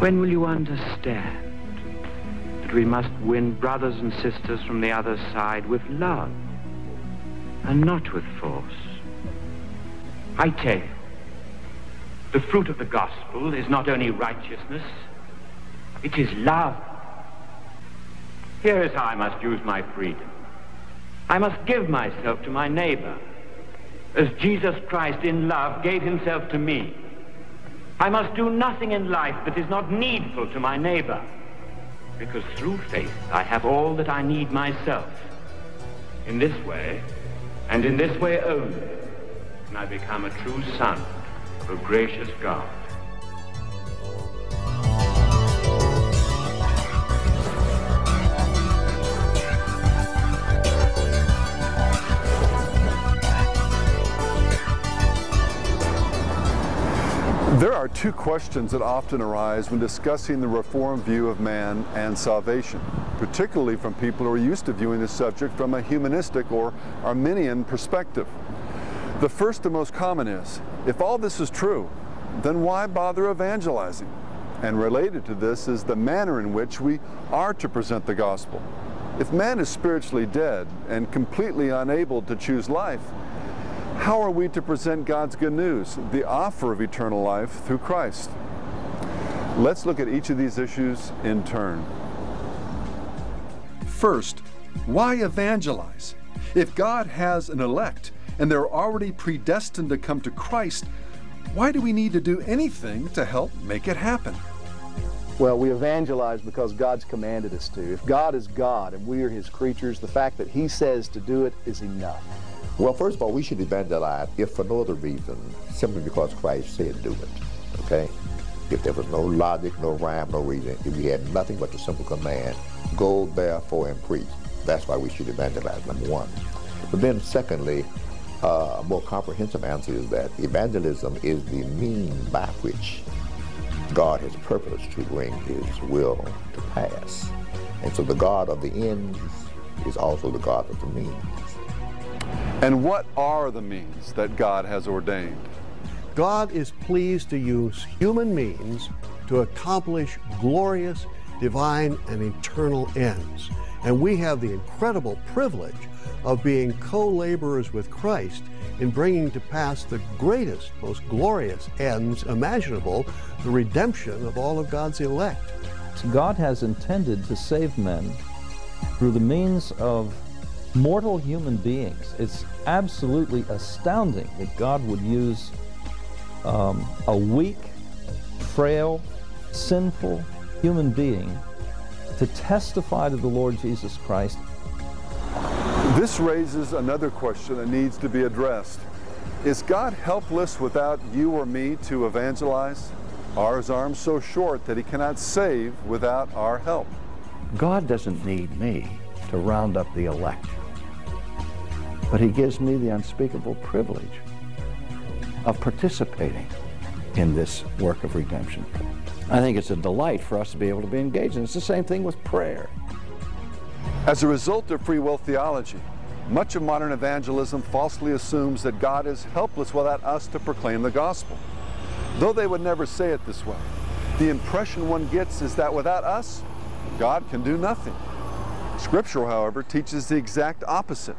When will you understand that we must win brothers and sisters from the other side with love and not with force? I tell you, the fruit of the gospel is not only righteousness, it is love. Here is how I must use my freedom. I must give myself to my neighbor, as Jesus Christ in love gave himself to me. I must do nothing in life that is not needful to my neighbor, because through faith I have all that I need myself. In this way, and in this way only, can I become a true son a gracious God. There are two questions that often arise when discussing the Reformed view of man and salvation, particularly from people who are used to viewing the subject from a humanistic or Arminian perspective. The first and most common is, if all this is true, then why bother evangelizing? And related to this is the manner in which we are to present the gospel. If man is spiritually dead and completely unable to choose life, how are we to present God's good news, the offer of eternal life through Christ? Let's look at each of these issues in turn. First, why evangelize? If God has an elect and they're already predestined to come to Christ, why do we need to do anything to help make it happen? Well, we evangelize because God's commanded us to. If God is God and we are His creatures, the fact that He says to do it is enough. Well, first of all, we should evangelize if for no other reason, simply because Christ said do it, okay? If there was no logic, no rhyme, no reason, if we had nothing but the simple command, go therefore and preach, that's why we should evangelize, number one. But then secondly, uh, a more comprehensive answer is that evangelism is the mean by which God has purposed to bring his will to pass. And so the God of the ends is also the God of the means. And what are the means that God has ordained? God is pleased to use human means to accomplish glorious, divine, and eternal ends. And we have the incredible privilege of being co laborers with Christ in bringing to pass the greatest, most glorious ends imaginable the redemption of all of God's elect. God has intended to save men through the means of mortal human beings. It's absolutely astounding that God would use um, a weak, frail, sinful human being to testify to the Lord Jesus Christ. This raises another question that needs to be addressed. Is God helpless without you or me to evangelize? Are his arms so short that he cannot save without our help? God doesn't need me to round up the elect. But he gives me the unspeakable privilege of participating in this work of redemption. I think it's a delight for us to be able to be engaged, and it's the same thing with prayer. As a result of free will theology, much of modern evangelism falsely assumes that God is helpless without us to proclaim the gospel. Though they would never say it this way, the impression one gets is that without us, God can do nothing. Scripture, however, teaches the exact opposite.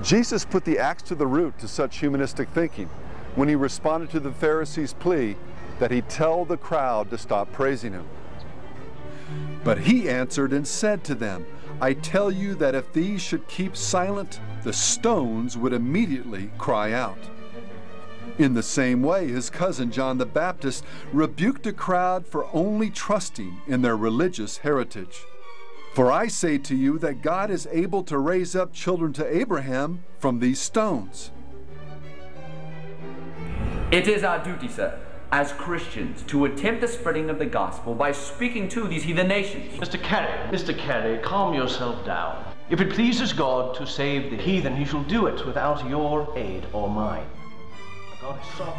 Jesus put the axe to the root to such humanistic thinking when he responded to the Pharisees' plea that he tell the crowd to stop praising him. But he answered and said to them, I tell you that if these should keep silent, the stones would immediately cry out. In the same way, his cousin John the Baptist rebuked a crowd for only trusting in their religious heritage. For I say to you that God is able to raise up children to Abraham from these stones. It is our duty, sir, as Christians, to attempt the spreading of the gospel by speaking to these heathen nations. Mr. Carey, Mr. Carey, calm yourself down. If it pleases God to save the heathen, he shall do it without your aid or mine.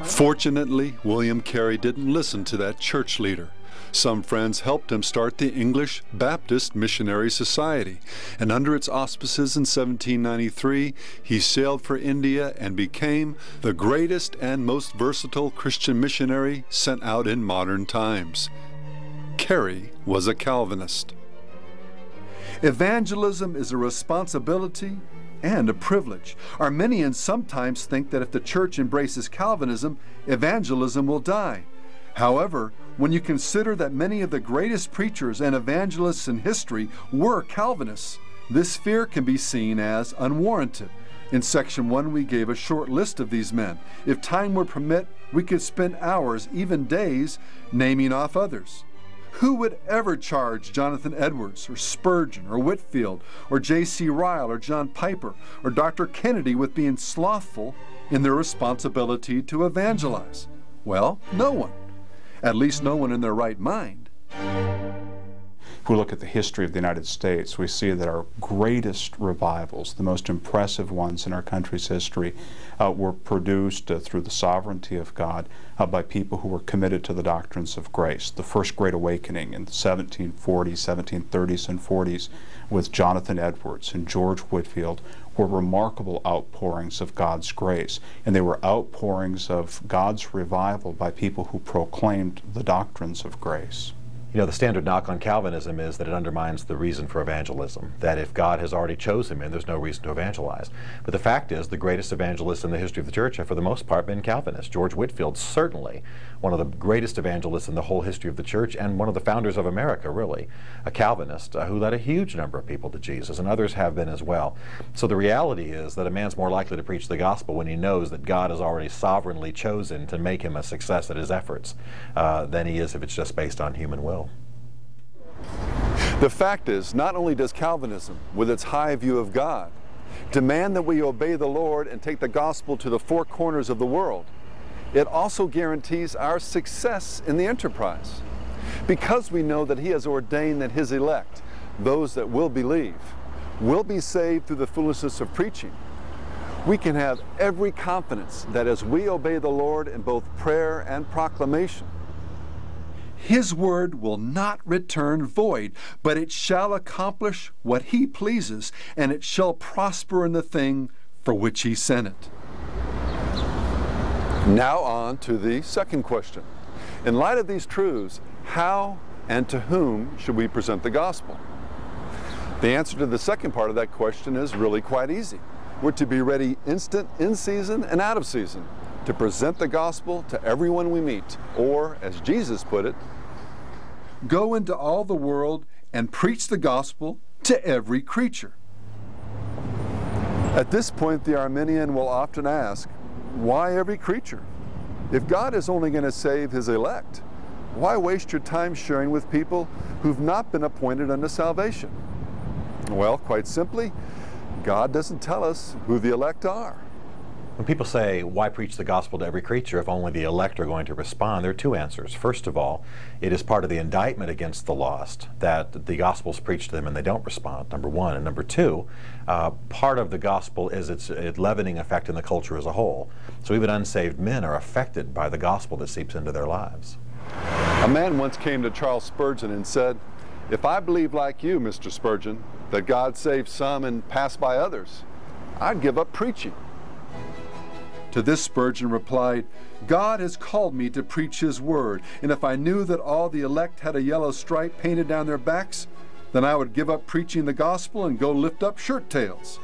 Fortunately, William Carey didn't listen to that church leader, Some friends helped him start the English Baptist Missionary Society, and under its auspices in 1793, he sailed for India and became the greatest and most versatile Christian missionary sent out in modern times. Carey was a Calvinist. Evangelism is a responsibility and a privilege. Arminians sometimes think that if the church embraces Calvinism, evangelism will die. However, when you consider that many of the greatest preachers and evangelists in history were Calvinists, this fear can be seen as unwarranted. In section 1, we gave a short list of these men. If time would permit, we could spend hours, even days, naming off others. Who would ever charge Jonathan Edwards or Spurgeon or Whitefield or J.C. Ryle or John Piper or Dr. Kennedy with being slothful in their responsibility to evangelize? Well, no one. At least no one in their right mind. If we look at the history of the United States, we see that our greatest revivals, the most impressive ones in our country's history, uh, were produced uh, through the sovereignty of God uh, by people who were committed to the doctrines of grace. The first Great Awakening in the 1740s, 1730s, and 40s with Jonathan Edwards and George Whitefield were remarkable outpourings of God's grace. And they were outpourings of God's revival by people who proclaimed the doctrines of grace. You know, the standard knock on Calvinism is that it undermines the reason for evangelism, that if God has already chosen him, there's no reason to evangelize. But the fact is, the greatest evangelists in the history of the church have, for the most part, been Calvinists. George Whitefield, certainly one of the greatest evangelists in the whole history of the church and one of the founders of America, really, a Calvinist uh, who led a huge number of people to Jesus, and others have been as well. So the reality is that a man's more likely to preach the gospel when he knows that God has already sovereignly chosen to make him a success at his efforts uh, than he is if it's just based on human will. The fact is, not only does Calvinism, with its high view of God, demand that we obey the Lord and take the gospel to the four corners of the world, it also guarantees our success in the enterprise. Because we know that He has ordained that His elect, those that will believe, will be saved through the foolishness of preaching, we can have every confidence that as we obey the Lord in both prayer and proclamation, his word will not return void, but it shall accomplish what he pleases, and it shall prosper in the thing for which he sent it. Now on to the second question. In light of these truths, how and to whom should we present the gospel? The answer to the second part of that question is really quite easy. We're to be ready instant, in season, and out of season to present the gospel to everyone we meet, or, as Jesus put it, go into all the world and preach the gospel to every creature. At this point, the Arminian will often ask, why every creature? If God is only going to save his elect, why waste your time sharing with people who've not been appointed unto salvation? Well, quite simply, God doesn't tell us who the elect are. When people say, why preach the gospel to every creature if only the elect are going to respond, there are two answers. First of all, it is part of the indictment against the lost that the gospel is preached to them and they don't respond, number one. And number two, uh, part of the gospel is its, its leavening effect in the culture as a whole. So even unsaved men are affected by the gospel that seeps into their lives. A man once came to Charles Spurgeon and said, if I believe like you, Mr. Spurgeon, that God saves some and passed by others, I'd give up preaching. To this Spurgeon replied, God has called me to preach His word, and if I knew that all the elect had a yellow stripe painted down their backs, then I would give up preaching the gospel and go lift up shirt tails.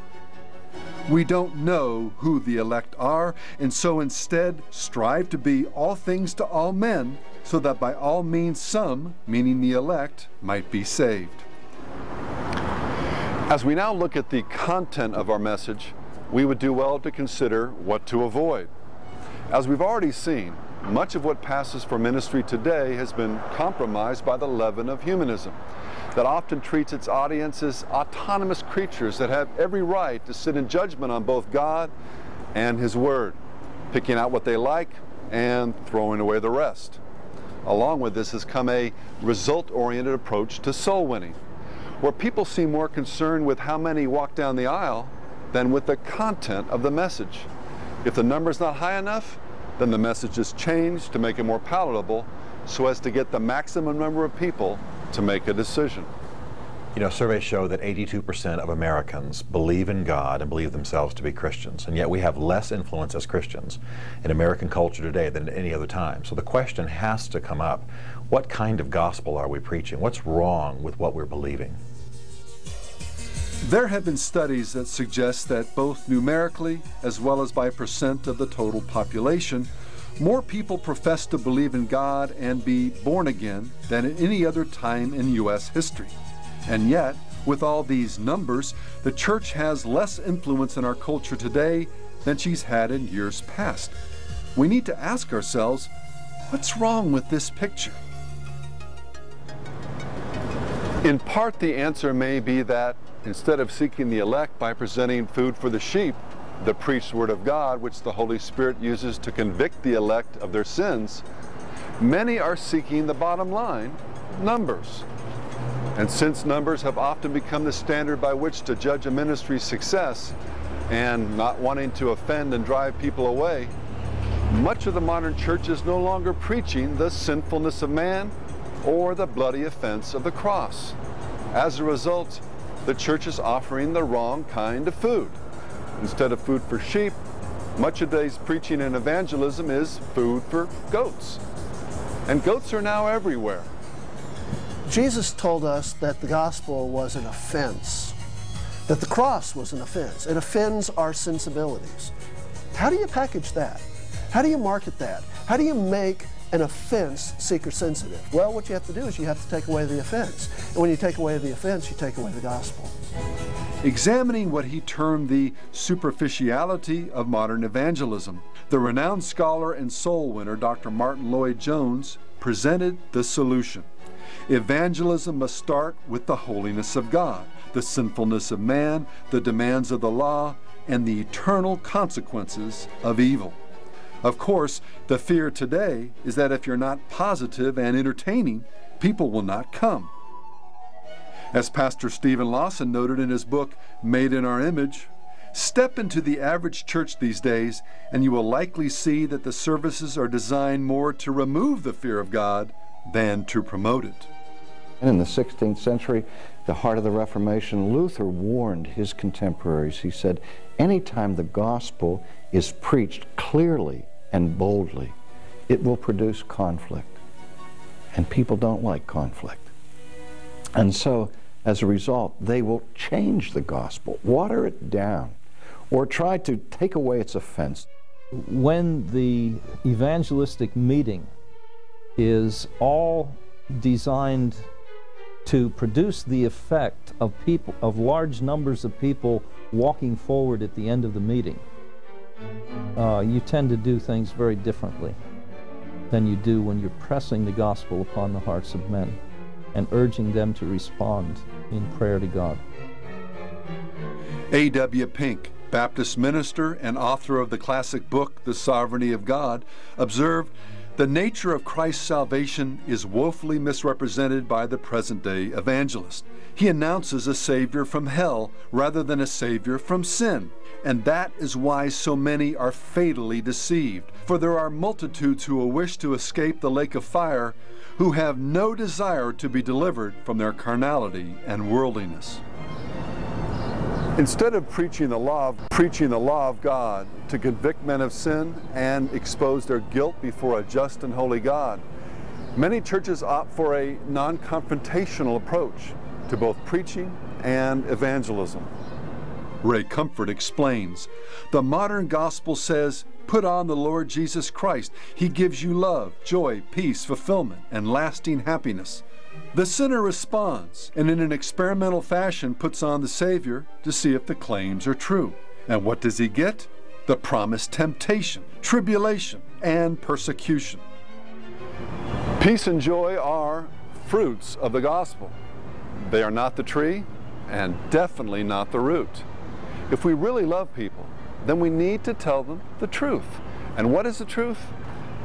We don't know who the elect are, and so instead strive to be all things to all men, so that by all means some, meaning the elect, might be saved. As we now look at the content of our message, we would do well to consider what to avoid. As we've already seen, much of what passes for ministry today has been compromised by the leaven of humanism that often treats its audience as autonomous creatures that have every right to sit in judgment on both God and His Word, picking out what they like and throwing away the rest. Along with this has come a result-oriented approach to soul winning, where people seem more concerned with how many walk down the aisle than with the content of the message. If the number is not high enough, then the message is changed to make it more palatable so as to get the maximum number of people to make a decision. You know, surveys show that 82% of Americans believe in God and believe themselves to be Christians, and yet we have less influence as Christians in American culture today than at any other time. So the question has to come up, what kind of gospel are we preaching? What's wrong with what we're believing? There have been studies that suggest that both numerically as well as by percent of the total population, more people profess to believe in God and be born again than at any other time in U.S. history. And yet, with all these numbers, the church has less influence in our culture today than she's had in years past. We need to ask ourselves, what's wrong with this picture? In part, the answer may be that instead of seeking the elect by presenting food for the sheep, the preached word of God, which the Holy Spirit uses to convict the elect of their sins, many are seeking the bottom line, numbers. And since numbers have often become the standard by which to judge a ministry's success, and not wanting to offend and drive people away, much of the modern church is no longer preaching the sinfulness of man or the bloody offense of the cross. As a result, the church is offering the wrong kind of food. Instead of food for sheep, much of today's preaching and evangelism is food for goats. And goats are now everywhere. Jesus told us that the gospel was an offense, that the cross was an offense. It offends our sensibilities. How do you package that? How do you market that? How do you make an offense seeker sensitive? Well, what you have to do is you have to take away the offense. And when you take away the offense, you take away the gospel. Examining what he termed the superficiality of modern evangelism, the renowned scholar and soul winner Dr. Martyn Lloyd-Jones presented the solution. Evangelism must start with the holiness of God, the sinfulness of man, the demands of the law, and the eternal consequences of evil. Of course, the fear today is that if you're not positive and entertaining, people will not come. As Pastor Steven Lawson noted in his book, Made in Our Image, step into the average church these days and you will likely see that the services are designed more to remove the fear of God than to promote it. In the 16th century, the heart of the Reformation, Luther warned his contemporaries. He said, anytime the gospel is preached clearly and boldly, it will produce conflict. And people don't like conflict. And so, as a result, they will change the gospel, water it down, or try to take away its offense. When the evangelistic meeting is all designed to produce the effect of people of large numbers of people walking forward at the end of the meeting uh, you tend to do things very differently than you do when you're pressing the gospel upon the hearts of men and urging them to respond in prayer to God. A.W. Pink, Baptist minister and author of the classic book, The Sovereignty of God, observed the nature of Christ's salvation is woefully misrepresented by the present day evangelist. He announces a Savior from hell rather than a Savior from sin. And that is why so many are fatally deceived. For there are multitudes who will wish to escape the lake of fire who have no desire to be delivered from their carnality and worldliness. Instead of preaching the law, of, preaching the law of God to convict men of sin and expose their guilt before a just and holy God, many churches opt for a non-confrontational approach to both preaching and evangelism. Ray Comfort explains The modern gospel says, Put on the Lord Jesus Christ. He gives you love, joy, peace, fulfillment, and lasting happiness. The sinner responds and, in an experimental fashion, puts on the Savior to see if the claims are true. And what does he get? The promised temptation, tribulation, and persecution. Peace and joy are fruits of the gospel. They are not the tree and definitely not the root. If we really love people, then we need to tell them the truth. And what is the truth?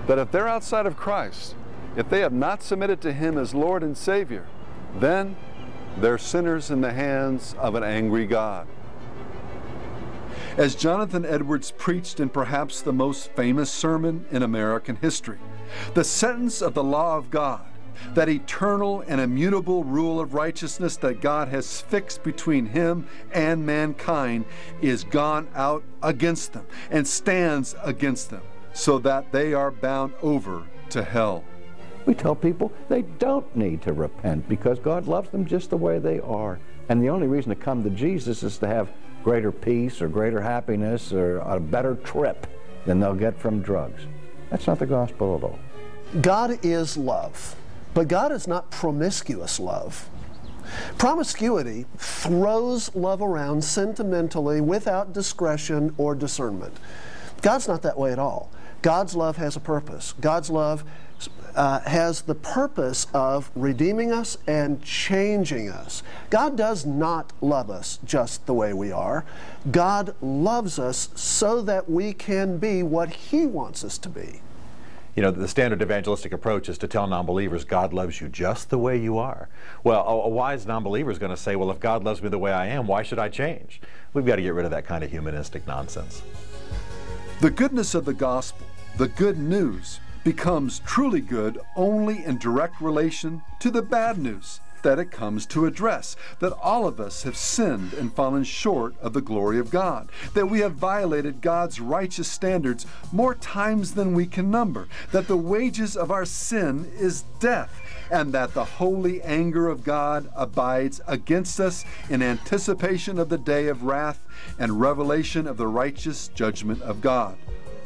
That if they're outside of Christ, if they have not submitted to Him as Lord and Savior, then they're sinners in the hands of an angry God. As Jonathan Edwards preached in perhaps the most famous sermon in American history, The sentence of the law of God, that eternal and immutable rule of righteousness that God has fixed between Him and mankind, is gone out against them and stands against them, so that they are bound over to hell. We tell people they don't need to repent because God loves them just the way they are. And the only reason to come to Jesus is to have greater peace or greater happiness or a better trip than they'll get from drugs. That's not the gospel at all. God is love, but God is not promiscuous love. Promiscuity throws love around sentimentally without discretion or discernment. God's not that way at all. God's love has a purpose. God's love uh, has the purpose of redeeming us and changing us. God does not love us just the way we are. God loves us so that we can be what He wants us to be. You know, the standard evangelistic approach is to tell non-believers God loves you just the way you are. Well, a, a wise non-believer is going to say, well, if God loves me the way I am, why should I change? We've got to get rid of that kind of humanistic nonsense. The goodness of the gospel, the good news, becomes truly good only in direct relation to the bad news that it comes to address that all of us have sinned and fallen short of the glory of God, that we have violated God's righteous standards more times than we can number, that the wages of our sin is death, and that the holy anger of God abides against us in anticipation of the day of wrath and revelation of the righteous judgment of God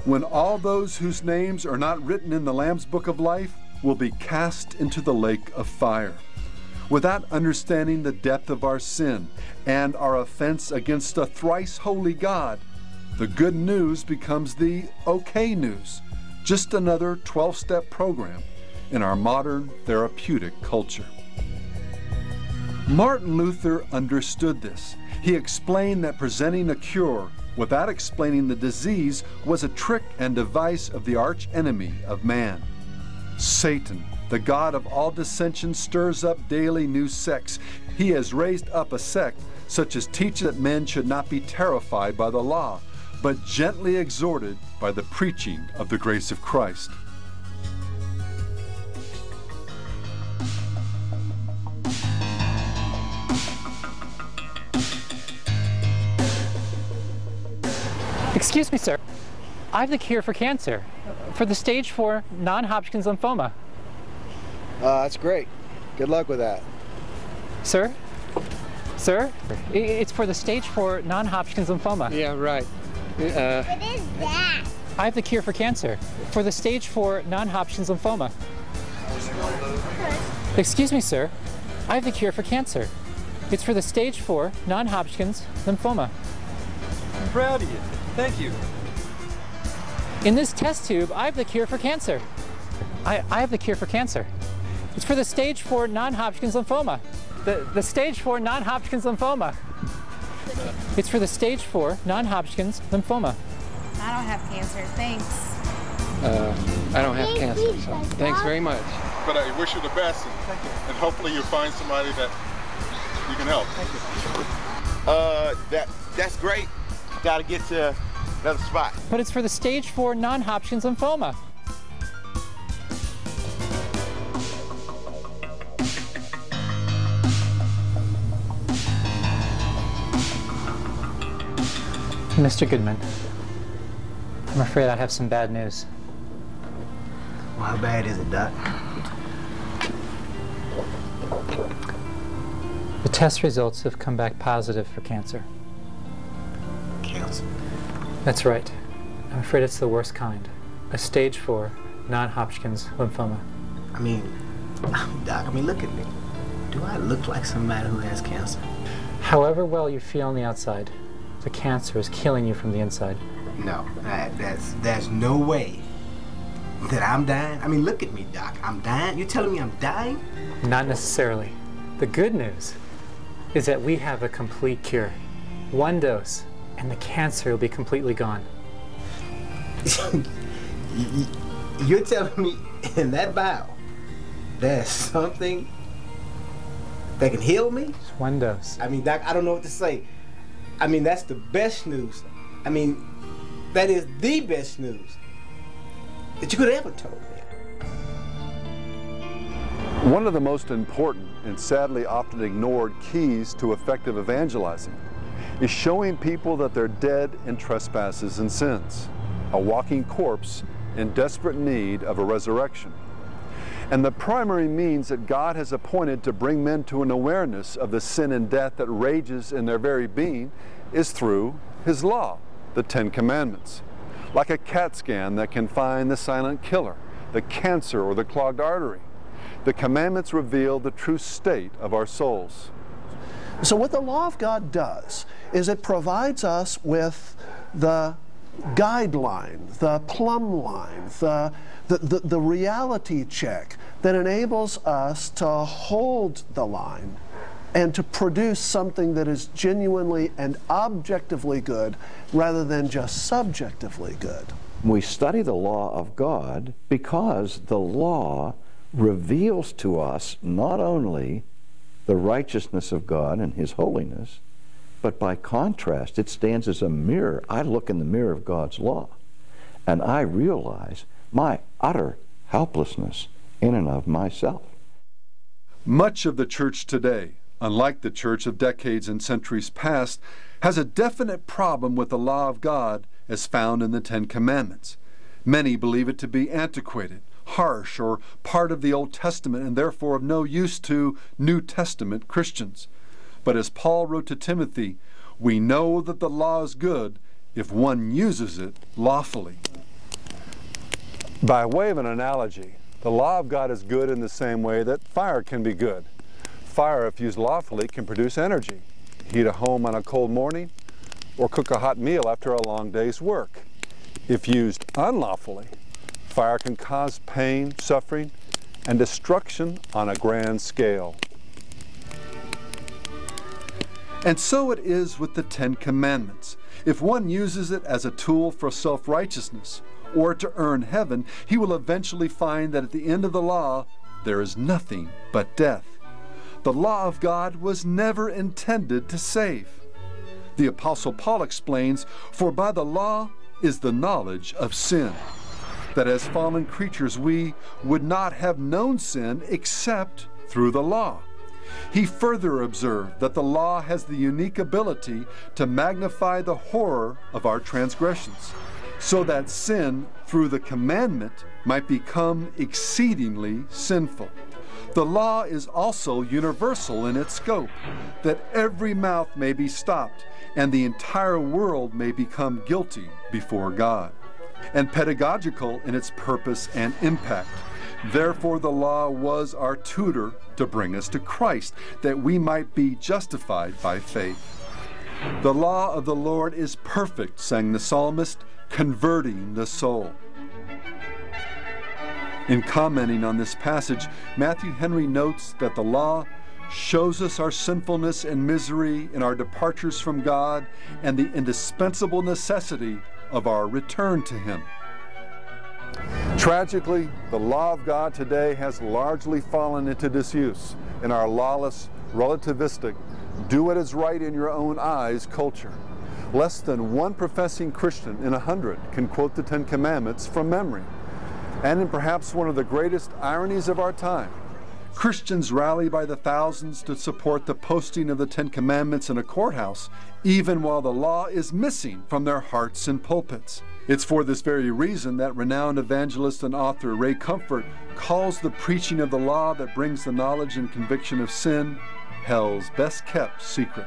when all those whose names are not written in the Lamb's book of life will be cast into the lake of fire. Without understanding the depth of our sin and our offense against a thrice holy God, the good news becomes the okay news, just another 12 step program in our modern therapeutic culture. Martin Luther understood this. He explained that presenting a cure without explaining the disease was a trick and device of the arch enemy of man. Satan, the God of all dissension, stirs up daily new sects. He has raised up a sect such as teaches that men should not be terrified by the law, but gently exhorted by the preaching of the grace of Christ. Excuse me, sir. I have the cure for cancer, for the stage 4 non-Hodgkin's lymphoma. Uh, that's great. Good luck with that. Sir? Sir? It's for the stage 4 non-Hodgkin's lymphoma. Yeah, right. Uh, what is that? I have the cure for cancer, for the stage 4 non-Hodgkin's lymphoma. Excuse me, sir. I have the cure for cancer. It's for the stage 4 non-Hodgkin's lymphoma. I'm proud of you. Thank you. In this test tube, I have the cure for cancer. I, I have the cure for cancer. It's for the stage 4 non-Hodgkin's lymphoma. The, the stage 4 non-Hodgkin's lymphoma. It's for the stage 4 non-Hodgkin's lymphoma. I don't have cancer, thanks. Uh, I don't have cancer, so thanks very much. But I wish you the best, and, and hopefully you'll find somebody that you can help. Thank you. Uh, that that's great. Got to get to another spot. But it's for the stage 4 non-Hodgkin's lymphoma. Mr. Goodman, I'm afraid I have some bad news. Well, how bad is it, Doc? The test results have come back positive for cancer. That's right. I'm afraid it's the worst kind. A stage 4 non-Hodgkin's lymphoma. I mean, Doc, I mean, look at me. Do I look like somebody who has cancer? However well you feel on the outside, the cancer is killing you from the inside. No, that, that's there's no way that I'm dying. I mean, look at me, Doc. I'm dying. You're telling me I'm dying? Not necessarily. The good news is that we have a complete cure. One dose, and the cancer will be completely gone. You're telling me in that vial there's something that can heal me? Just one dose. I mean, Doc, I don't know what to say. I mean, that's the best news. I mean, that is the best news that you could ever told me. One of the most important and sadly often ignored keys to effective evangelizing is showing people that they're dead in trespasses and sins, a walking corpse in desperate need of a resurrection. And the primary means that God has appointed to bring men to an awareness of the sin and death that rages in their very being is through His law, the Ten Commandments. Like a CAT scan that can find the silent killer, the cancer, or the clogged artery. The commandments reveal the true state of our souls. So, what the law of God does is it provides us with the guideline, the plumb line, the, the, the, the, reality check that enables us to hold the line and to produce something that is genuinely and objectively good rather than just subjectively good. We study the law of God because the law reveals to us not only the righteousness of God and His holiness, but by contrast, it stands as a mirror. I look in the mirror of God's law and I realize my utter helplessness in and of myself. Much of the church today, unlike the church of decades and centuries past, has a definite problem with the law of God as found in the Ten Commandments. Many believe it to be antiquated, harsh, or part of the Old Testament and therefore of no use to New Testament Christians. But as Paul wrote to Timothy, we know that the law is good if one uses it lawfully. By way of an analogy, the law of God is good in the same way that fire can be good. Fire, if used lawfully, can produce energy, heat a home on a cold morning, or cook a hot meal after a long day's work. If used unlawfully, fire can cause pain, suffering, and destruction on a grand scale. And so it is with the Ten Commandments. If one uses it as a tool for self righteousness or to earn heaven, he will eventually find that at the end of the law, there is nothing but death. The law of God was never intended to save. The Apostle Paul explains, For by the law is the knowledge of sin, that as fallen creatures we would not have known sin except through the law. He further observed that the law has the unique ability to magnify the horror of our transgressions, so that sin, through the commandment, might become exceedingly sinful. The law is also universal in its scope, that every mouth may be stopped and the entire world may become guilty before God, and pedagogical in its purpose and impact. Therefore, the law was our tutor to bring us to Christ, that we might be justified by faith. The law of the Lord is perfect, sang the psalmist, converting the soul. In commenting on this passage, Matthew Henry notes that the law shows us our sinfulness and misery in our departures from God and the indispensable necessity of our return to Him. Tragically, the law of God today has largely fallen into disuse in our lawless, relativistic, do what is right in your own eyes culture. Less than one professing Christian in a hundred can quote the Ten Commandments from memory. And in perhaps one of the greatest ironies of our time, Christians rally by the thousands to support the posting of the Ten Commandments in a courthouse, even while the law is missing from their hearts and pulpits. It's for this very reason that renowned evangelist and author Ray Comfort calls the preaching of the law that brings the knowledge and conviction of sin hell's best kept secret.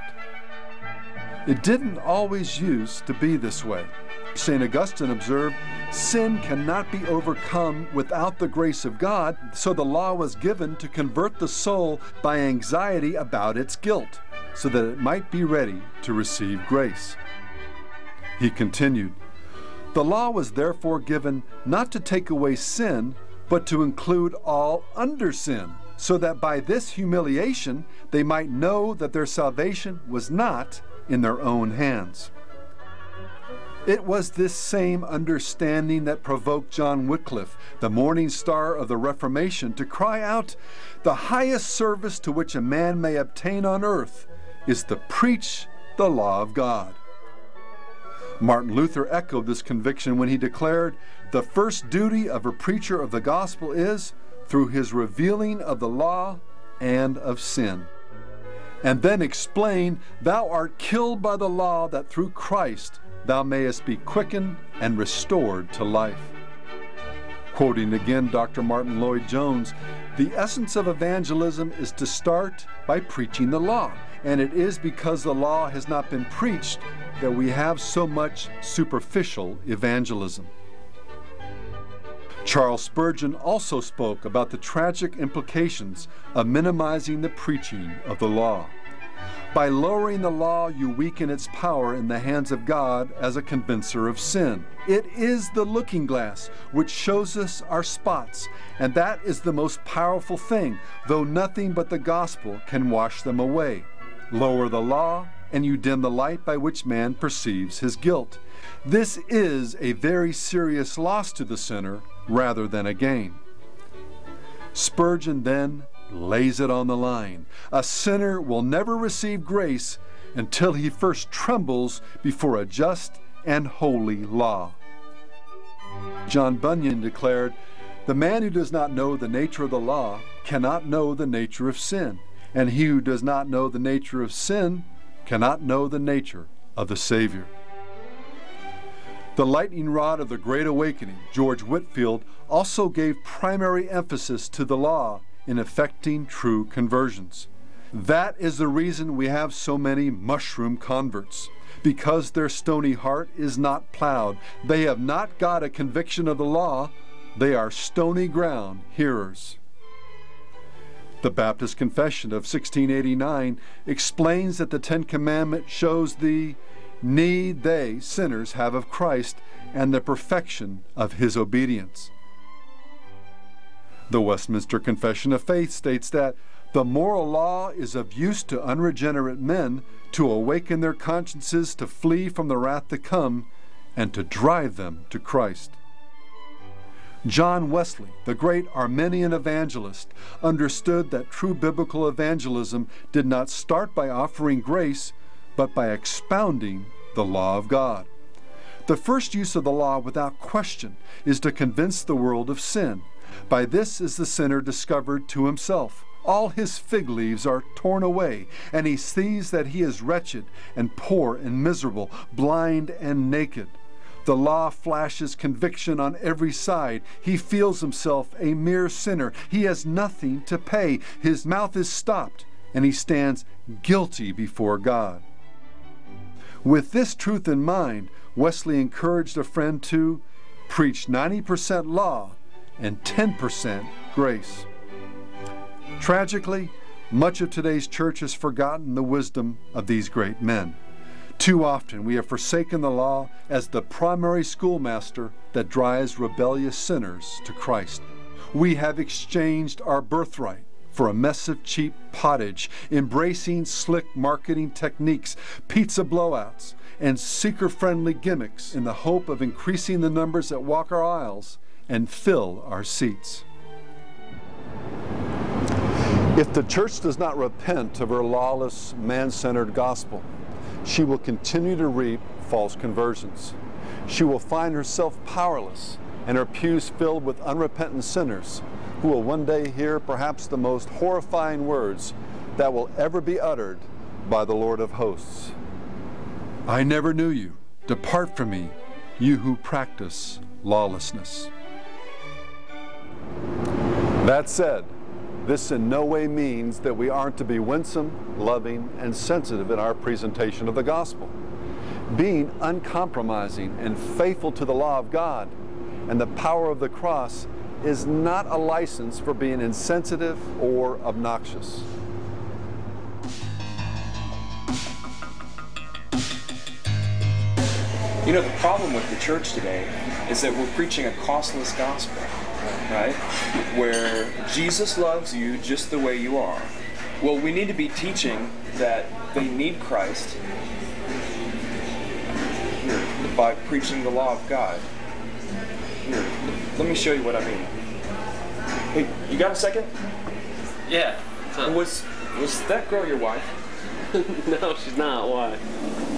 It didn't always used to be this way. St. Augustine observed, Sin cannot be overcome without the grace of God, so the law was given to convert the soul by anxiety about its guilt, so that it might be ready to receive grace. He continued, The law was therefore given not to take away sin, but to include all under sin, so that by this humiliation they might know that their salvation was not in their own hands. It was this same understanding that provoked John Wycliffe, the morning star of the Reformation, to cry out, The highest service to which a man may obtain on earth is to preach the law of God. Martin Luther echoed this conviction when he declared, The first duty of a preacher of the gospel is, through his revealing of the law and of sin. And then explain, Thou art killed by the law, that through Christ thou mayest be quickened and restored to life. Quoting again Dr. Martyn Lloyd-Jones, the essence of evangelism is to start by preaching the law. And it is because the law has not been preached that we have so much superficial evangelism. Charles Spurgeon also spoke about the tragic implications of minimizing the preaching of the law. By lowering the law, you weaken its power in the hands of God as a convincer of sin. It is the looking glass which shows us our spots, and that is the most powerful thing, though nothing but the gospel can wash them away. Lower the law, and you dim the light by which man perceives his guilt. This is a very serious loss to the sinner rather than a gain. Spurgeon then lays it on the line. A sinner will never receive grace until he first trembles before a just and holy law. John Bunyan declared, The man who does not know the nature of the law cannot know the nature of sin, and he who does not know the nature of sin cannot know the nature of the Savior. The lightning rod of the Great Awakening, George Whitefield, also gave primary emphasis to the law in effecting true conversions. That is the reason we have so many mushroom converts. Because their stony heart is not plowed, they have not got a conviction of the law, they are stony ground hearers. The Baptist Confession of 1689 explains that the Ten Commandments shows the need they, sinners, have of Christ and the perfection of his obedience. The Westminster Confession of Faith states that the moral law is of use to unregenerate men to awaken their consciences to flee from the wrath to come and to drive them to Christ. John Wesley, the great Arminian evangelist, understood that true biblical evangelism did not start by offering grace, but by expounding the law of God. The first use of the law, without question, is to convince the world of sin. By this is the sinner discovered to himself. All his fig leaves are torn away, and he sees that he is wretched and poor and miserable, blind and naked. The law flashes conviction on every side. He feels himself a mere sinner. He has nothing to pay. His mouth is stopped, and he stands guilty before God. With this truth in mind, Wesley encouraged a friend to preach 90% law and 10% grace. Tragically, much of today's church has forgotten the wisdom of these great men. Too often we have forsaken the law as the primary schoolmaster that drives rebellious sinners to Christ. We have exchanged our birthright for a mess of cheap pottage, embracing slick marketing techniques, pizza blowouts, and seeker friendly gimmicks in the hope of increasing the numbers that walk our aisles and fill our seats. If the church does not repent of her lawless, man centered gospel, she will continue to reap false conversions. She will find herself powerless and her pews filled with unrepentant sinners who will one day hear perhaps the most horrifying words that will ever be uttered by the Lord of hosts. I never knew you. Depart from me, you who practice lawlessness. That said, this in no way means that we aren't to be winsome, loving, and sensitive in our presentation of the gospel. Being uncompromising and faithful to the law of God and the power of the cross is not a license for being insensitive or obnoxious. You know, the problem with the church today is that we're preaching a costless gospel, right? Where Jesus loves you just the way you are. Well, we need to be teaching that they need Christ here, by preaching the law of God. Here, let me show you what I mean. Hey, you got a second? Yeah. Was was that girl your wife? no, she's not. Why?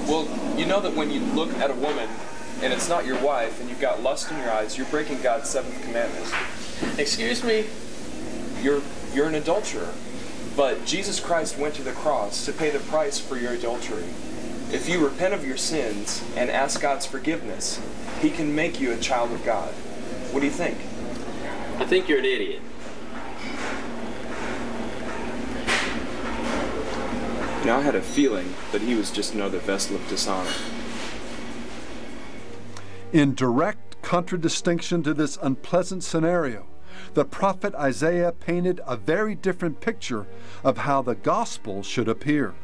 Well, you know that when you look at a woman and it's not your wife and you've got lust in your eyes, you're breaking God's seventh commandment. Excuse me? you're you're an adulterer. But Jesus Christ went to the cross to pay the price for your adultery. If you repent of your sins and ask God's forgiveness, He can make you a child of God. What do you think? I think you're an idiot. You know, I had a feeling that he was just another vessel of dishonor. In direct contradistinction to this unpleasant scenario, the prophet Isaiah painted a very different picture of how the gospel should appear.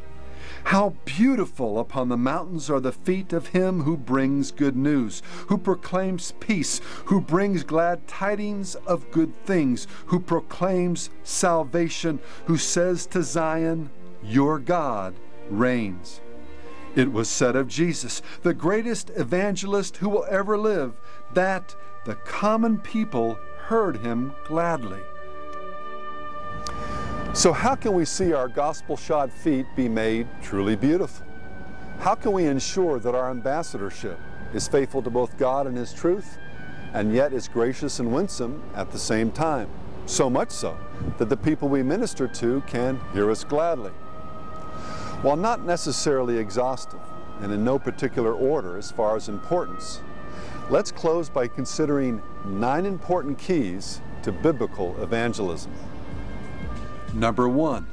How beautiful upon the mountains are the feet of him who brings good news, who proclaims peace, who brings glad tidings of good things, who proclaims salvation, who says to Zion, Your God reigns. It was said of Jesus, the greatest evangelist who will ever live, that the common people heard him gladly. So, how can we see our gospel shod feet be made truly beautiful? How can we ensure that our ambassadorship is faithful to both God and His truth, and yet is gracious and winsome at the same time? So much so that the people we minister to can hear us gladly. While not necessarily exhaustive, and in no particular order as far as importance, let's close by considering nine important keys to biblical evangelism. Number one,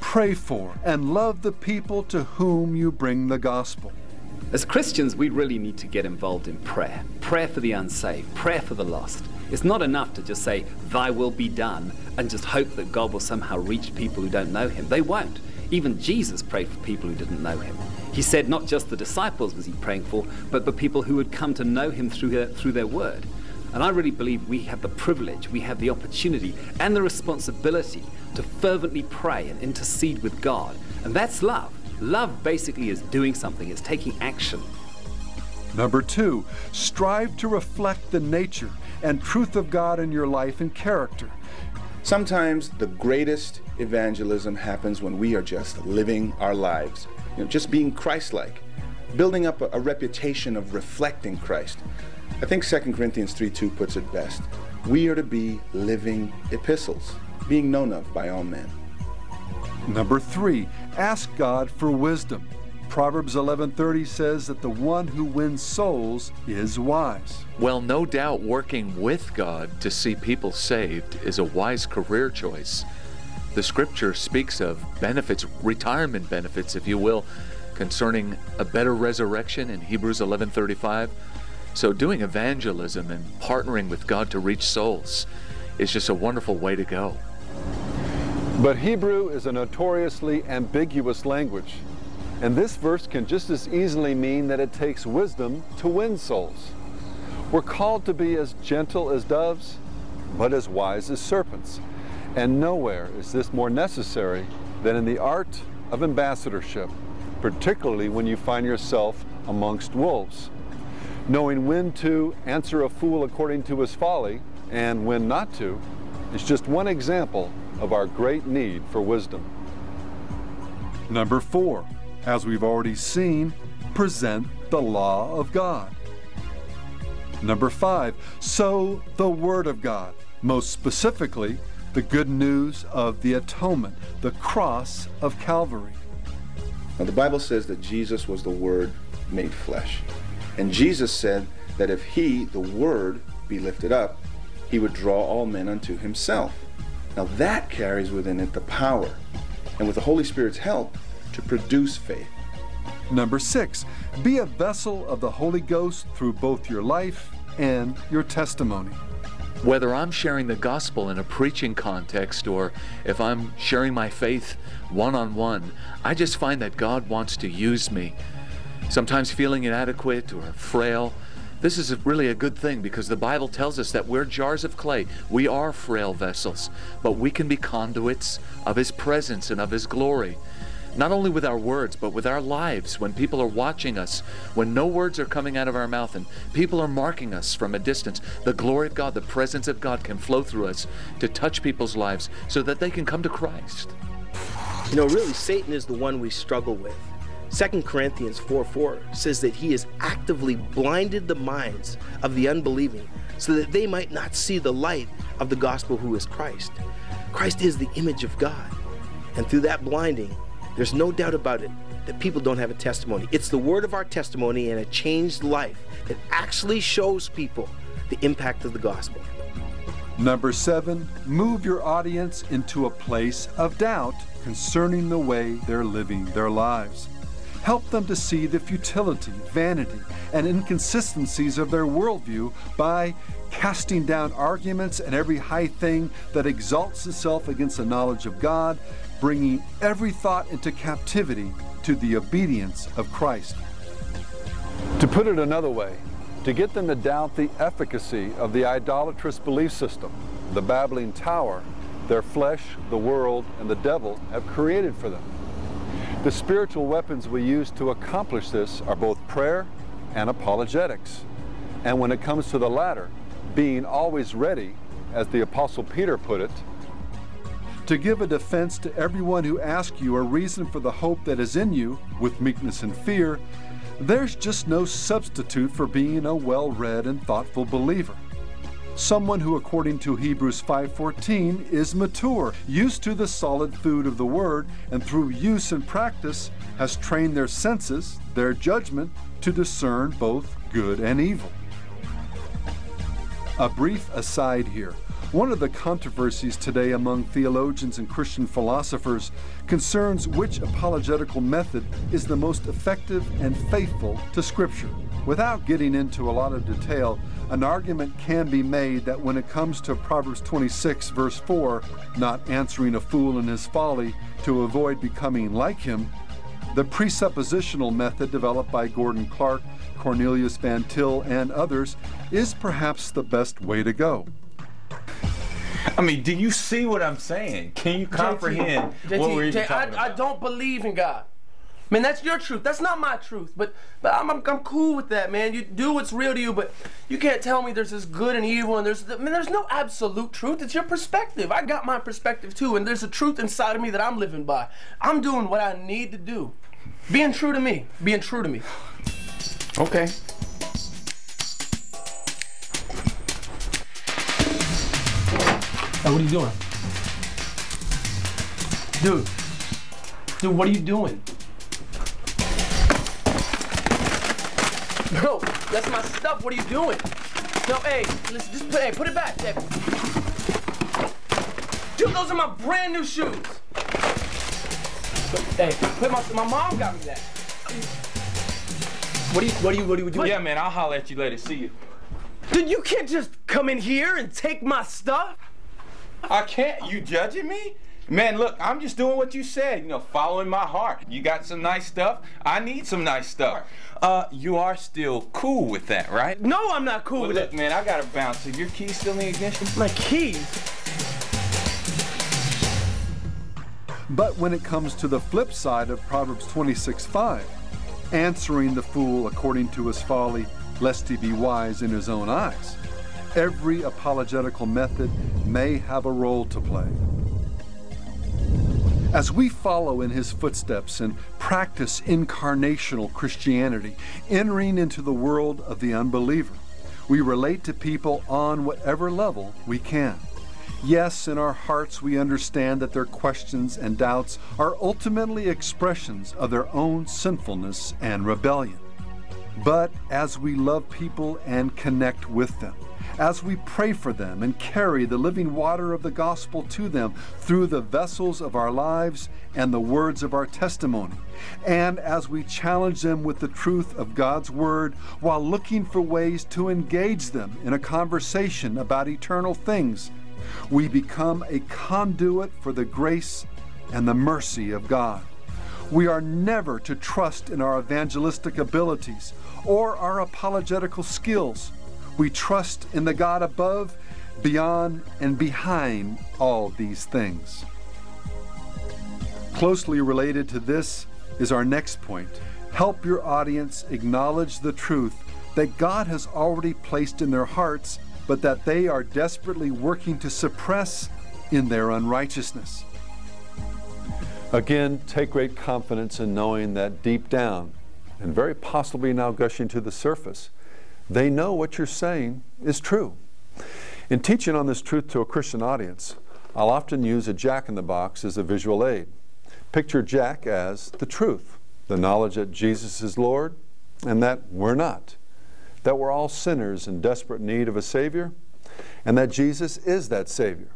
pray for and love the people to whom you bring the gospel. As Christians, we really need to get involved in prayer. Prayer for the unsaved, prayer for the lost. It's not enough to just say, Thy will be done, and just hope that God will somehow reach people who don't know Him. They won't. Even Jesus prayed for people who didn't know Him. He said not just the disciples was He praying for, but the people who would come to know Him through their, through their word. And I really believe we have the privilege, we have the opportunity, and the responsibility to fervently pray and intercede with God. And that's love. Love basically is doing something, it's taking action. Number two, strive to reflect the nature and truth of God in your life and character. Sometimes the greatest evangelism happens when we are just living our lives, you know, just being Christ like, building up a, a reputation of reflecting Christ. I think 2 Corinthians 3 2 puts it best. We are to be living epistles, being known of by all men. Number three, ask God for wisdom. Proverbs 11:30 says that the one who wins souls is wise. Well, no doubt working with God to see people saved is a wise career choice. The scripture speaks of benefits, retirement benefits if you will, concerning a better resurrection in Hebrews 11:35. So doing evangelism and partnering with God to reach souls is just a wonderful way to go. But Hebrew is a notoriously ambiguous language. And this verse can just as easily mean that it takes wisdom to win souls. We're called to be as gentle as doves, but as wise as serpents. And nowhere is this more necessary than in the art of ambassadorship, particularly when you find yourself amongst wolves. Knowing when to answer a fool according to his folly and when not to is just one example of our great need for wisdom. Number four, as we've already seen, present the law of God. Number five, sow the Word of God, most specifically, the good news of the atonement, the cross of Calvary. Now, the Bible says that Jesus was the Word made flesh. And Jesus said that if He, the Word, be lifted up, He would draw all men unto Himself. Now, that carries within it the power, and with the Holy Spirit's help, to produce faith. Number six, be a vessel of the Holy Ghost through both your life and your testimony. Whether I'm sharing the gospel in a preaching context or if I'm sharing my faith one on one, I just find that God wants to use me. Sometimes feeling inadequate or frail. This is really a good thing because the Bible tells us that we're jars of clay. We are frail vessels, but we can be conduits of His presence and of His glory not only with our words, but with our lives. When people are watching us, when no words are coming out of our mouth and people are marking us from a distance, the glory of God, the presence of God can flow through us to touch people's lives so that they can come to Christ. You know, really, Satan is the one we struggle with. 2 Corinthians 4 4 says that he has actively blinded the minds of the unbelieving so that they might not see the light of the gospel who is Christ. Christ is the image of God. And through that blinding, there's no doubt about it that people don't have a testimony. It's the word of our testimony and a changed life that actually shows people the impact of the gospel. Number seven, move your audience into a place of doubt concerning the way they're living their lives. Help them to see the futility, vanity, and inconsistencies of their worldview by casting down arguments and every high thing that exalts itself against the knowledge of God, bringing every thought into captivity to the obedience of Christ. To put it another way, to get them to doubt the efficacy of the idolatrous belief system, the babbling tower, their flesh, the world, and the devil have created for them. The spiritual weapons we use to accomplish this are both prayer and apologetics. And when it comes to the latter, being always ready, as the Apostle Peter put it, to give a defense to everyone who asks you a reason for the hope that is in you with meekness and fear, there's just no substitute for being a well-read and thoughtful believer. Someone who according to Hebrews 5:14 is mature, used to the solid food of the word, and through use and practice has trained their senses, their judgment to discern both good and evil. A brief aside here. One of the controversies today among theologians and Christian philosophers concerns which apologetical method is the most effective and faithful to Scripture. Without getting into a lot of detail, an argument can be made that when it comes to Proverbs 26, verse 4, not answering a fool in his folly to avoid becoming like him, the presuppositional method developed by Gordon Clark, Cornelius Van Til, and others is perhaps the best way to go. I mean, do you see what I'm saying? Can you comprehend JT, what we're talking I, I don't believe in God. Man, that's your truth. That's not my truth. But but I'm, I'm, I'm cool with that, man. You do what's real to you, but you can't tell me there's this good and evil and there's I mean there's no absolute truth. It's your perspective. I got my perspective too, and there's a truth inside of me that I'm living by. I'm doing what I need to do. Being true to me. Being true to me. Okay. Hey, what are you doing? Dude. Dude, what are you doing? Bro, that's my stuff. What are you doing? No, hey, listen, just put, hey, put it back. Hey. Dude, those are my brand new shoes. Hey, put my, my mom got me that. What do you, what do you, what do you do? Yeah, man, I'll holler at you later. See you. Dude, you can't just come in here and take my stuff. I can't. You judging me? Man, look, I'm just doing what you said, you know, following my heart. You got some nice stuff. I need some nice stuff. Uh, you are still cool with that, right? No, I'm not cool well, with look, it. man, I gotta bounce. Are your keys still in the ignition? My keys? But when it comes to the flip side of Proverbs 26:5, answering the fool according to his folly, lest he be wise in his own eyes, every apologetical method may have a role to play. As we follow in his footsteps and practice incarnational Christianity, entering into the world of the unbeliever, we relate to people on whatever level we can. Yes, in our hearts we understand that their questions and doubts are ultimately expressions of their own sinfulness and rebellion. But as we love people and connect with them, as we pray for them and carry the living water of the gospel to them through the vessels of our lives and the words of our testimony, and as we challenge them with the truth of God's word while looking for ways to engage them in a conversation about eternal things, we become a conduit for the grace and the mercy of God. We are never to trust in our evangelistic abilities or our apologetical skills. We trust in the God above, beyond, and behind all these things. Closely related to this is our next point. Help your audience acknowledge the truth that God has already placed in their hearts, but that they are desperately working to suppress in their unrighteousness. Again, take great confidence in knowing that deep down, and very possibly now gushing to the surface, they know what you're saying is true. In teaching on this truth to a Christian audience, I'll often use a jack in the box as a visual aid. Picture Jack as the truth, the knowledge that Jesus is Lord and that we're not, that we're all sinners in desperate need of a Savior, and that Jesus is that Savior.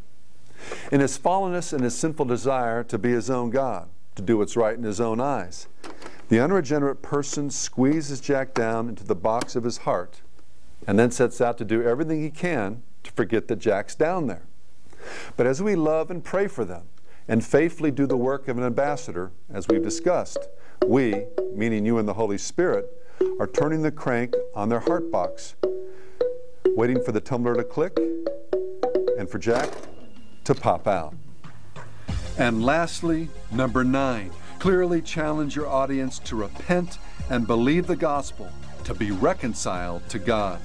In his fallenness and his sinful desire to be his own God, to do what's right in his own eyes, the unregenerate person squeezes Jack down into the box of his heart and then sets out to do everything he can to forget that Jack's down there. But as we love and pray for them and faithfully do the work of an ambassador, as we've discussed, we, meaning you and the Holy Spirit, are turning the crank on their heart box, waiting for the tumbler to click and for Jack to pop out. And lastly, number nine, clearly challenge your audience to repent and believe the gospel, to be reconciled to God.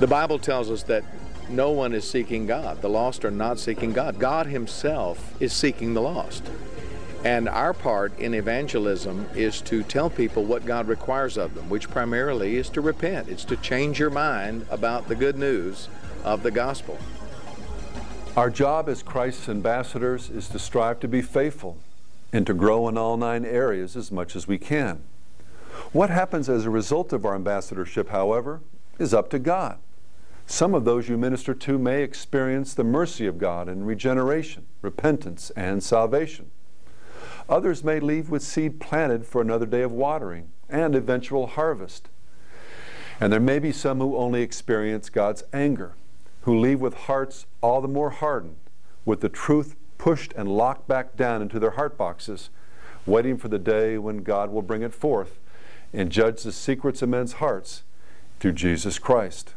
The Bible tells us that no one is seeking God. The lost are not seeking God. God Himself is seeking the lost. And our part in evangelism is to tell people what God requires of them, which primarily is to repent. It's to change your mind about the good news of the gospel. Our job as Christ's ambassadors is to strive to be faithful and to grow in all nine areas as much as we can. What happens as a result of our ambassadorship, however, is up to God. Some of those you minister to may experience the mercy of God in regeneration, repentance, and salvation. Others may leave with seed planted for another day of watering and eventual harvest. And there may be some who only experience God's anger, who leave with hearts all the more hardened, with the truth pushed and locked back down into their heart boxes, waiting for the day when God will bring it forth and judge the secrets of men's hearts through Jesus Christ.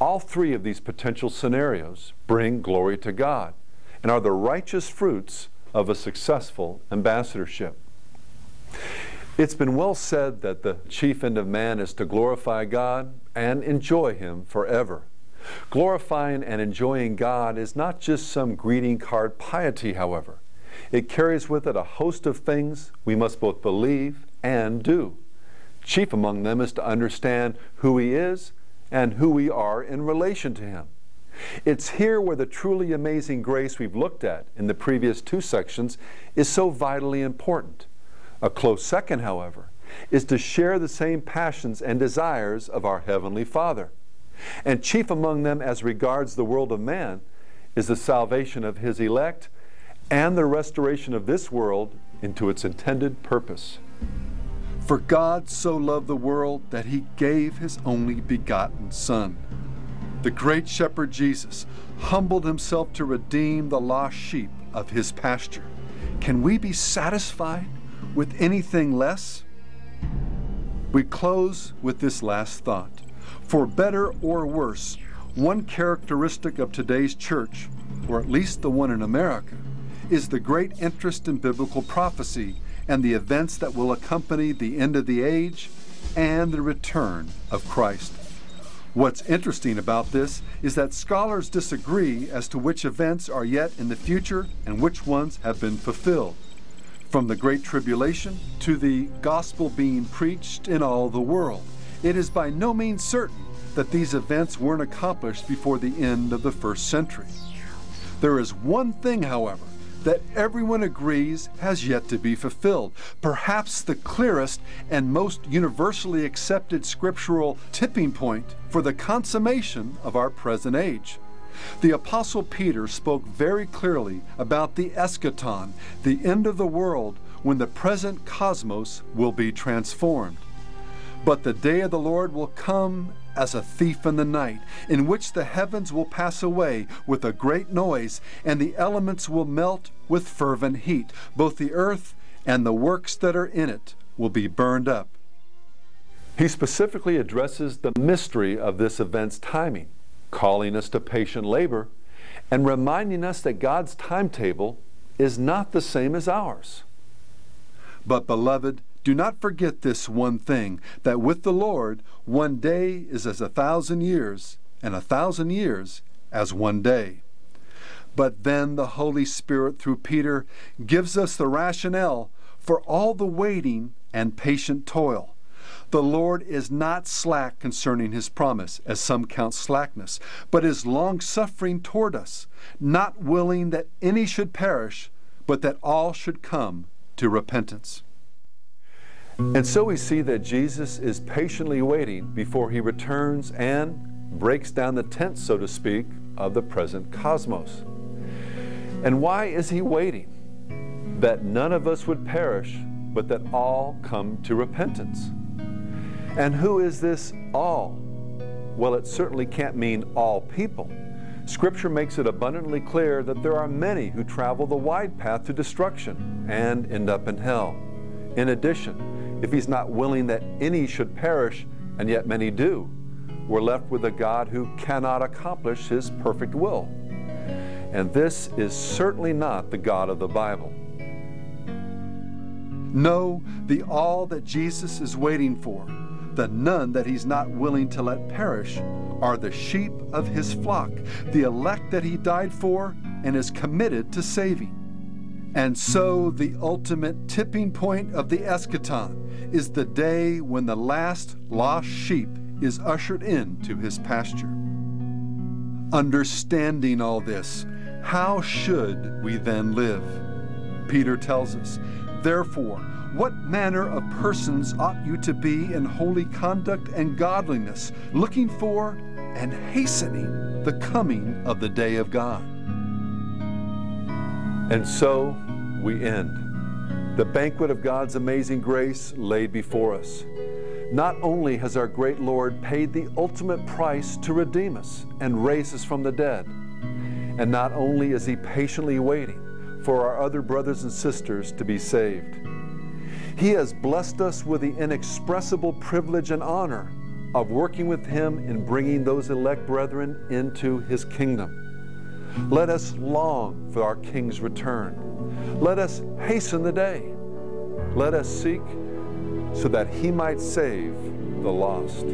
All three of these potential scenarios bring glory to God and are the righteous fruits of a successful ambassadorship. It's been well said that the chief end of man is to glorify God and enjoy Him forever. Glorifying and enjoying God is not just some greeting card piety, however. It carries with it a host of things we must both believe and do. Chief among them is to understand who He is and who we are in relation to Him. It's here where the truly amazing grace we've looked at in the previous two sections is so vitally important. A close second, however, is to share the same passions and desires of our Heavenly Father. And chief among them, as regards the world of man, is the salvation of His elect and the restoration of this world into its intended purpose. For God so loved the world that He gave His only begotten Son the great shepherd Jesus humbled himself to redeem the lost sheep of his pasture. Can we be satisfied with anything less? We close with this last thought. For better or worse, one characteristic of today's church, or at least the one in America, is the great interest in biblical prophecy and the events that will accompany the end of the age and the return of Christ. What's interesting about this is that scholars disagree as to which events are yet in the future and which ones have been fulfilled. From the Great Tribulation to the gospel being preached in all the world, it is by no means certain that these events weren't accomplished before the end of the first century. There is one thing, however, that everyone agrees has yet to be fulfilled. Perhaps the clearest and most universally accepted scriptural tipping point for the consummation of our present age. The Apostle Peter spoke very clearly about the eschaton, the end of the world, when the present cosmos will be transformed. But the day of the Lord will come as a thief in the night, in which the heavens will pass away with a great noise, and the elements will melt with fervent heat. Both the earth and the works that are in it will be burned up. He specifically addresses the mystery of this event's timing, calling us to patient labor and reminding us that God's timetable is not the same as ours. But, beloved, do not forget this one thing that with the Lord, one day is as a thousand years, and a thousand years as one day. But then the Holy Spirit, through Peter, gives us the rationale for all the waiting and patient toil. The Lord is not slack concerning his promise, as some count slackness, but is longsuffering toward us, not willing that any should perish, but that all should come to repentance. And so we see that Jesus is patiently waiting before he returns and breaks down the tent, so to speak, of the present cosmos. And why is he waiting? That none of us would perish, but that all come to repentance. And who is this all? Well, it certainly can't mean all people. Scripture makes it abundantly clear that there are many who travel the wide path to destruction and end up in hell. In addition, if he's not willing that any should perish, and yet many do, we're left with a God who cannot accomplish his perfect will. And this is certainly not the God of the Bible. No, the all that Jesus is waiting for, the none that he's not willing to let perish, are the sheep of his flock, the elect that he died for and is committed to saving. And so, the ultimate tipping point of the eschaton is the day when the last lost sheep is ushered into his pasture. Understanding all this, how should we then live? Peter tells us, Therefore, what manner of persons ought you to be in holy conduct and godliness, looking for and hastening the coming of the day of God? And so we end. The banquet of God's amazing grace laid before us. Not only has our great Lord paid the ultimate price to redeem us and raise us from the dead, and not only is He patiently waiting for our other brothers and sisters to be saved, He has blessed us with the inexpressible privilege and honor of working with Him in bringing those elect brethren into His kingdom. Let us long for our King's return. Let us hasten the day. Let us seek so that he might save the lost.